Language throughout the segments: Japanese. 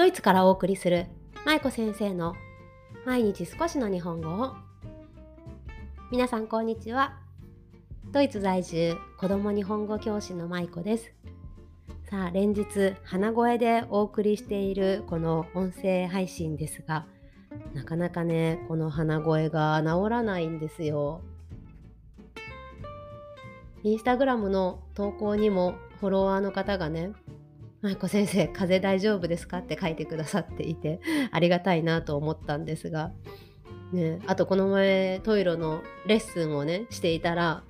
ドイツからお送りする舞子先生の毎日少しの日本語を。皆さんこんにちは。ドイツ在住子供日本語教師の舞子です。さあ連日鼻声でお送りしているこの音声配信ですがなかなかねこの鼻声が治らないんですよ。インスタグラムの投稿にもフォロワーの方がね舞子先生風邪大丈夫ですかって書いてくださっていて ありがたいなと思ったんですが、ね、あとこの前トイロのレッスンをねしていたら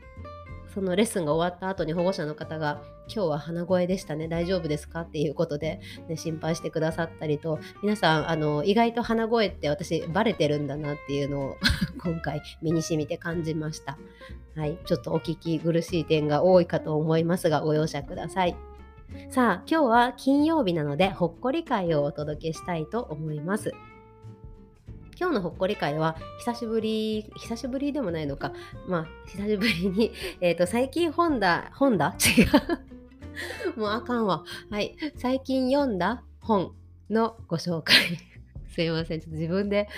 そのレッスンが終わった後に保護者の方が「今日は鼻声でしたね大丈夫ですか?」っていうことで、ね、心配してくださったりと皆さんあの意外と鼻声って私バレてるんだなっていうのを 今回身に染みて感じました。はい、ちょっとお聞き苦しい点が多いかと思いますがご容赦ください。さあ今日は金曜日なのでほっこり会をお届けしたいと思います。今日のほっこり会は久しぶり久しぶりでもないのか。まあ久しぶりに、えーと、最近本だ本だ 違う。もうあかんわ。はい。最近読んだ本のご紹介。すいません。ちょっと自分で、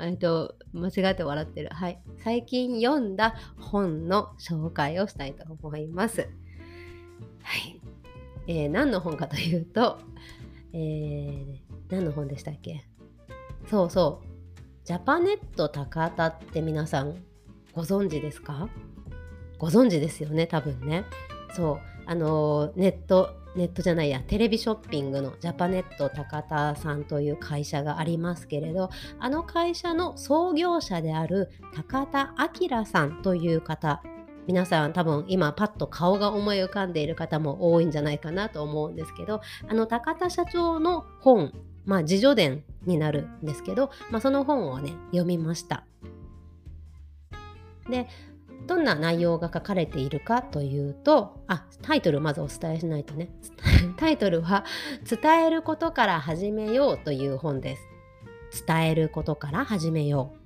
えーと間違って笑ってる。はい。最近読んだ本の紹介をしたいと思います。はい。えー、何の本かというと、えー、何の本でしたっけ？そうそう。ジャパネット高田って皆さんご存知ですか？ご存知ですよね多分ね。そう。あのネットネットじゃないやテレビショッピングのジャパネット高田さんという会社がありますけれどあの会社の創業者である高田明さんという方皆さん多分今パッと顔が思い浮かんでいる方も多いんじゃないかなと思うんですけどあの高田社長の本まあ自助伝になるんですけど、まあ、その本をね読みました。でどんな内容が書かれているかというとあタイトルまずお伝えしないとね。タイトルは「伝えることから始めよう」という本です。伝えることから始めよう。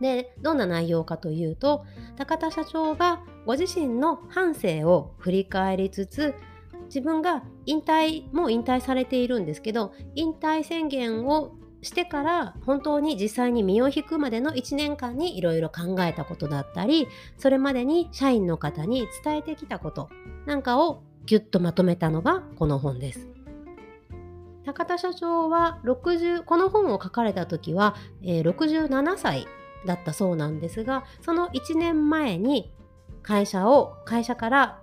でどんな内容かというと高田社長がご自身の半生を振り返りつつ自分が引退も引退されているんですけど引退宣言をしてから本当に実際に身を引くまでの1年間にいろいろ考えたことだったりそれまでに社員の方に伝えてきたことなんかをギュッとまとめたのがこの本です。高田社長は60この本を書かれた時は、えー、67歳だったそうなんですがその1年前に会社を会社から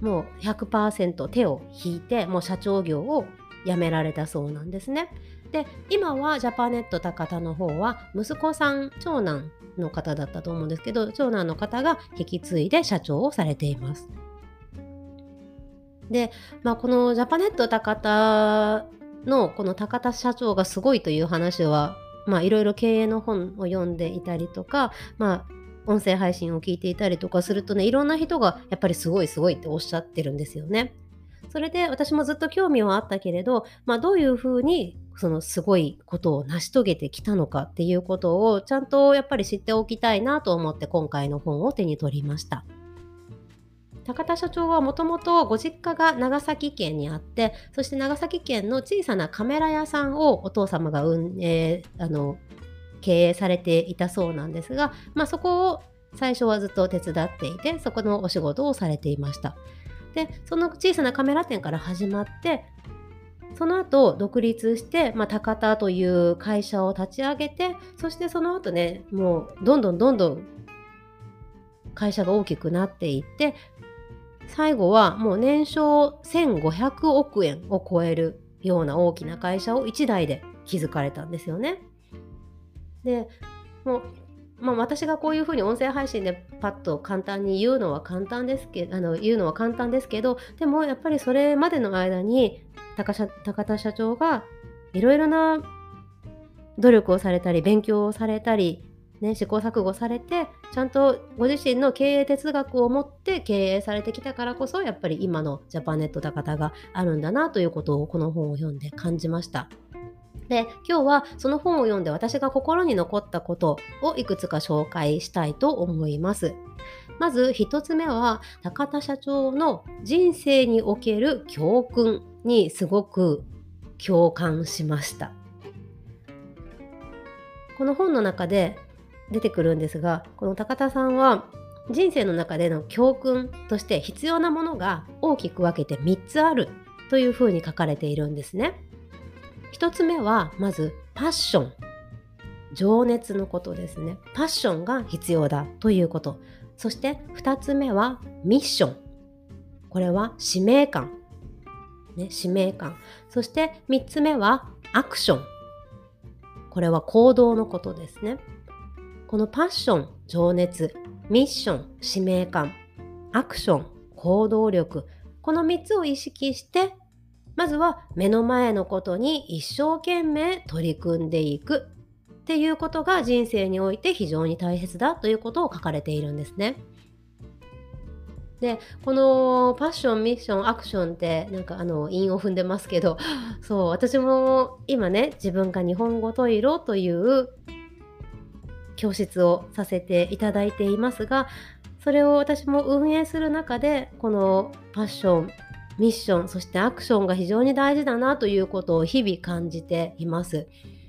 もう100%手を引いてもう社長業を辞められたそうなんですね。で今はジャパネット高田の方は息子さん長男の方だったと思うんですけど長男の方が引き継いで社長をされています。で、まあ、このジャパネット高田のこの高田社長がすごいという話はまあいろいろ経営の本を読んでいたりとか、まあ音声配信を聞いていたりとかするとね、いろんな人がやっぱりすごいすごいっておっしゃってるんですよね。それで私もずっと興味はあったけれど、まあ、どういうふうにそのすごいことを成し遂げてきたのかっていうことをちゃんとやっぱり知っておきたいなと思って今回の本を手に取りました。高田社長はもともとご実家が長崎県にあってそして長崎県の小さなカメラ屋さんをお父様が運営あの経営されていたそうなんですが、まあ、そこを最初はずっと手伝っていてそこのお仕事をされていました。でその小さなカメラ店から始まってその後独立して、まあ、高田という会社を立ち上げてそしてその後ねもうどんどんどんどん会社が大きくなっていって最後はもう年商1500億円を超えるような大きな会社を1台で築かれたんですよね。でもうまあ、私がこういうふうに音声配信でパッと簡単に言うのは簡単ですけどあの言うのは簡単ですけどでもやっぱりそれまでの間に高田社長がいろいろな努力をされたり勉強をされたりね、試行錯誤されてちゃんとご自身の経営哲学を持って経営されてきたからこそやっぱり今のジャパネット高田があるんだなということをこの本を読んで感じました。で今日はその本を読んで私が心に残ったことをいくつか紹介したいと思います。まず1つ目は高田社長の人生における教訓にすごく共感しましたこの本の中で出てくるんですがこの高田さんは人生の中での教訓として必要なものが大きく分けて3つあるというふうに書かれているんですね。1つ目はまずパッション。情熱のことですね。パッションが必要だということ。そして2つ目はミッション。これは使命感、ね、使命感。そして3つ目はアクション。これは行動のことですね。このパッション情熱ミッション使命感アクション行動力この3つを意識してまずは目の前のことに一生懸命取り組んでいくっていうことが人生において非常に大切だということを書かれているんですね。でこのパッションミッションアクションってなんかあの韻を踏んでますけどそう私も今ね自分が日本語トイロという教室をさせていただいていますがそれを私も運営する中でこのパッションミッションそしてアクションが非常に大事だなということを日々感じています。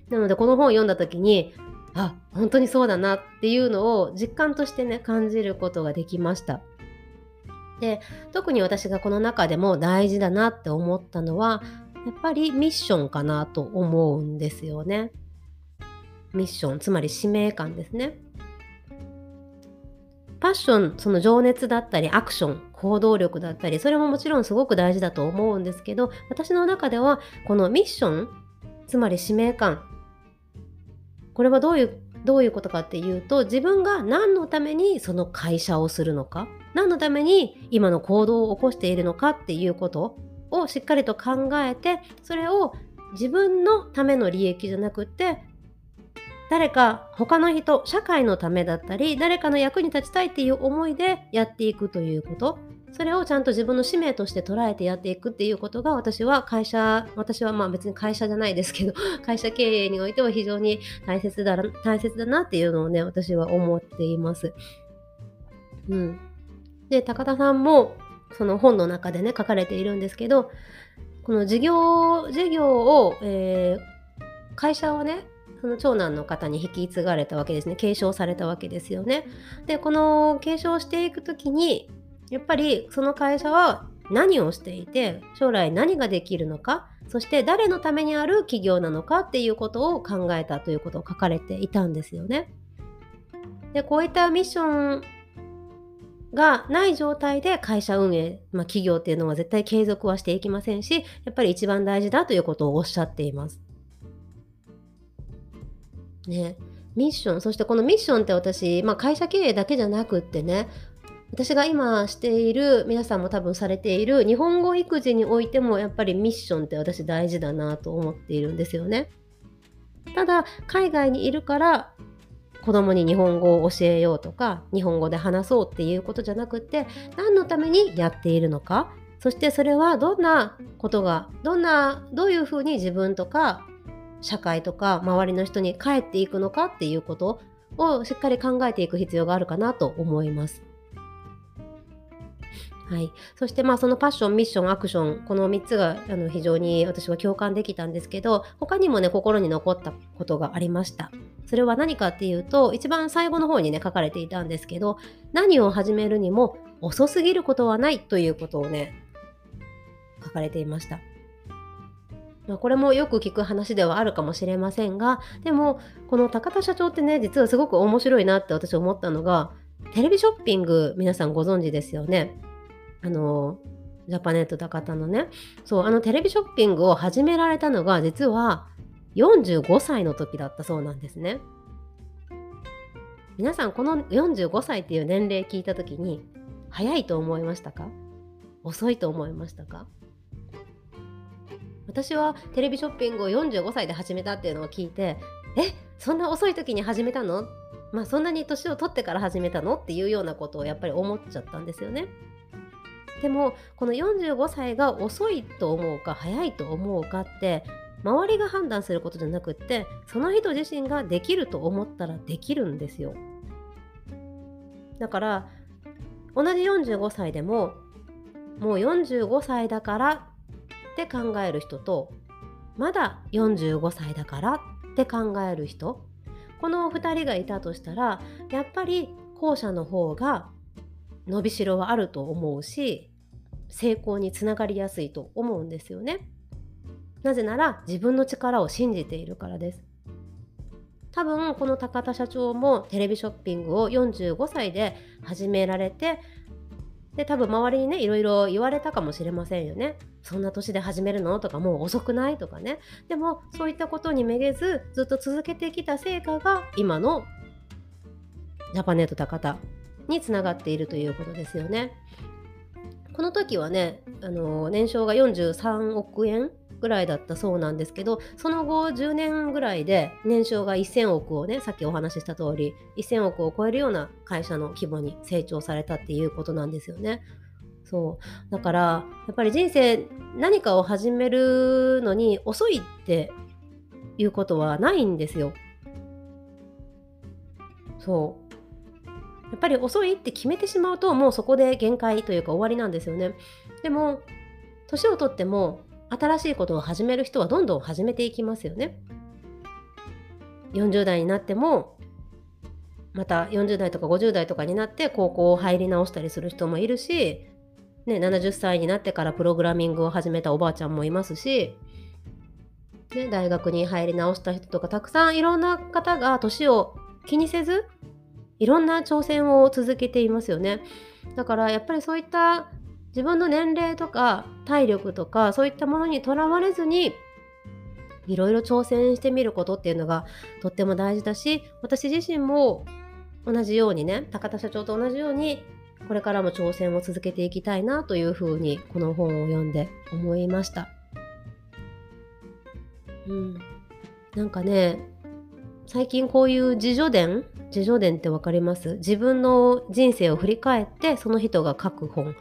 なのでこの本を読んだ時にあ本当にそうだなっていうのを実感としてね感じることができました。で特に私がこの中でも大事だなって思ったのはやっぱりミッションかなと思うんですよね。ミッションつまり使命感ですね。パッションその情熱だったりアクション行動力だったりそれももちろんすごく大事だと思うんですけど私の中ではこのミッションつまり使命感これはどういうどういうことかっていうと自分が何のためにその会社をするのか何のために今の行動を起こしているのかっていうことをしっかりと考えてそれを自分のための利益じゃなくって誰か他の人社会のためだったり誰かの役に立ちたいっていう思いでやっていくということそれをちゃんと自分の使命として捉えてやっていくっていうことが私は会社私はまあ別に会社じゃないですけど 会社経営においては非常に大切だ大切だなっていうのをね私は思っています。うん、で高田さんもその本の中でね書かれているんですけどこの事業事業を、えー、会社をねその長男の方に引き継がれたわけですね継承されたわけですよね。でこの継承していく時にやっぱりその会社は何をしていて将来何ができるのかそして誰のためにある企業なのかっていうことを考えたということを書かれていたんですよね。でこういったミッションがない状態で会社運営、まあ、企業っていうのは絶対継続はしていきませんしやっぱり一番大事だということをおっしゃっています。ねミッションそしてこのミッションって私、まあ、会社経営だけじゃなくってね私が今している皆さんも多分されている日本語育児においてもやっぱりミッションって私大事だなと思っているんですよね。ただ海外にいるから子供に日本語を教えようとか日本語で話そうっていうことじゃなくって何のためにやっているのかそしてそれはどんなことがどんなどういうふうに自分とか社会とか周りの人に返っていくのかっていうことをしっかり考えていく必要があるかなと思います。はい、そしてまあそのパッションミッションアクションこの3つがあの非常に私は共感できたんですけど他にもね心に残ったことがありました。それは何かっていうと一番最後の方にね書かれていたんですけど何を始めるにも遅すぎることはないということをね書かれていました。まあ、これもよく聞く話ではあるかもしれませんがでもこの高田社長ってね実はすごく面白いなって私思ったのがテレビショッピング皆さんご存知ですよね。あのジャパネット高田のねそうあのテレビショッピングを始められたのが実は45歳の時だったそうなんですね。皆さんこの45歳っていう年齢聞いた時に早いと思いましたか？遅いと思いましたか？私はテレビショッピングを45歳で始めたっていうのを聞いてえそんな遅い時に始めたの？まあそんなに年を取ってから始めたのっていうようなことをやっぱり思っちゃったんですよね。でもこの45歳が遅いと思うか早いと思うかって周りが判断することじゃなくってその人自身ができると思ったらできるんですよだから同じ45歳でももう45歳だからって考える人とまだ45歳だからって考える人この2人がいたとしたらやっぱり後者の方が伸びしろはあると思うし成功につながりやすいと思うんですよね。なぜなら自分の力を信じているからです。多分この高田社長もテレビショッピングを45歳で始められてで多分周りにねいろいろ言われたかもしれませんよね。そんな年で始めるの？とかもう遅くない？とかね。でもそういったことにめげずずっと続けてきた成果が今のジャパネット高田につながっているということですよね。この時はね、あの年商が43億円ぐらいだったそうなんですけどその後10年ぐらいで年商が1000億をねさっきお話しした通り1000億を超えるような会社の規模に成長されたっていうことなんですよね。そうだからやっぱり人生何かを始めるのに遅いっていうことはないんですよ。そうやっぱり遅いって決めてしまうともうそこで限界というか終わりなんですよね。でも年をとっても新しいことを始める人はどんどん始めていきますよね。40代になってもまた40代とか50代とかになって高校を入り直したりする人もいるし、ね、70歳になってからプログラミングを始めたおばあちゃんもいますし、ね、大学に入り直した人とかたくさんいろんな方が年を気にせずいろんな挑戦を続けていますよね。だからやっぱりそういった自分の年齢とか体力とかそういったものにとらわれずにいろいろ挑戦してみることっていうのがとっても大事だし私自身も同じようにね高田社長と同じようにこれからも挑戦を続けていきたいなというふうにこの本を読んで思いました。うん、なんかね最近こういう自助伝自助伝って分かります？自分の人生を振り返ってその人が書く本。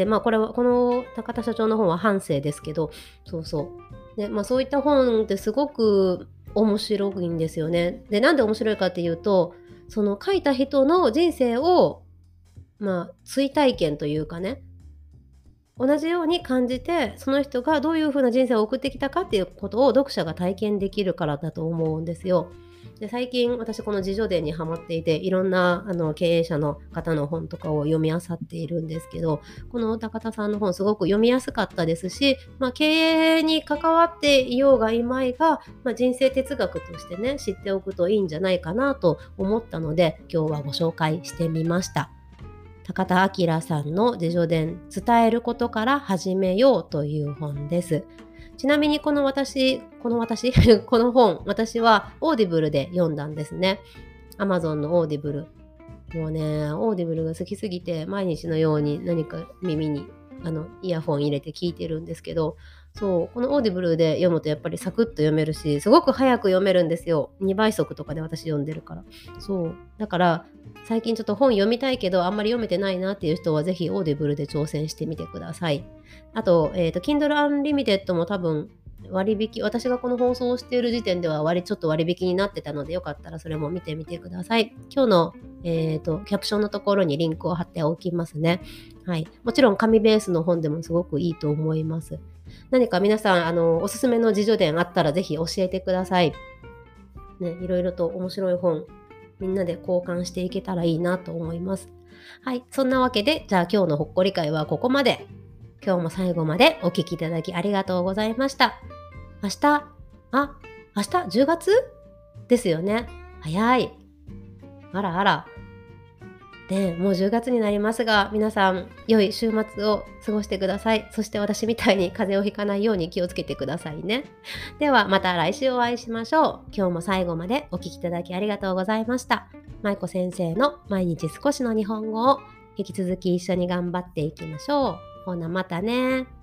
でまあこれはこの高田社長の本は反省ですけどそうそうで、まあ、そういった本ってすごく面白いんですよね。でなんで面白いかっていうとその書いた人の人生をまあ追体験というかね同じように感じてその人がどういうふうな人生を送ってきたかっていうことを読者が体験できるからだと思うんですよ。で最近私この自助伝にハマっていていろんなあの経営者の方の本とかを読み漁っているんですけどこの高田さんの本すごく読みやすかったですし、まあ、経営に関わっていようがいまいが、まあ、人生哲学としてね知っておくといいんじゃないかなと思ったので今日はご紹介してみました。高田明さんの自叙伝、伝えることから始めようという本です。ちなみにこの私、この私、この本、私は Audible で読んだんですね。Amazon の Audible。もうね、 Audible が好きすぎて、毎日のように何か耳にあのイヤホン入れて聞いてるんですけど、そう、この Audible で読むとやっぱりサクッと読めるし、すごく早く読めるんですよ。2倍速とかで私読んでるから。そう。だから、最近ちょっと本読みたいけど、あんまり読めてないなっていう人は、ぜひ Audible で挑戦してみてください。あと、えっ、ー、と、Kindle Unlimited も多分割引、私がこの放送をしている時点では割、ちょっと割引になってたので、よかったらそれも見てみてください。今日の、えっ、ー、と、キャプションのところにリンクを貼っておきますね。はい。もちろん紙ベースの本でもすごくいいと思います。何か皆さん、あの、おすすめの自叙伝あったらぜひ教えてください。ね、いろいろと面白い本、みんなで交換していけたらいいなと思います。はい。そんなわけで、じゃあ今日のほっこり会はここまで。今日も最後までお聴きいただきありがとうございました。明日、あ、明日？10月？ですよね。早い。あらあら。で、もう10月になりますが、皆さん、良い週末を過ごしてください。そして私みたいに風邪をひかないように気をつけてくださいね。では、また来週お会いしましょう。今日も最後までお聴きいただきありがとうございました。舞子先生の毎日少しの日本語を引き続き一緒に頑張っていきましょう。ほなまたね。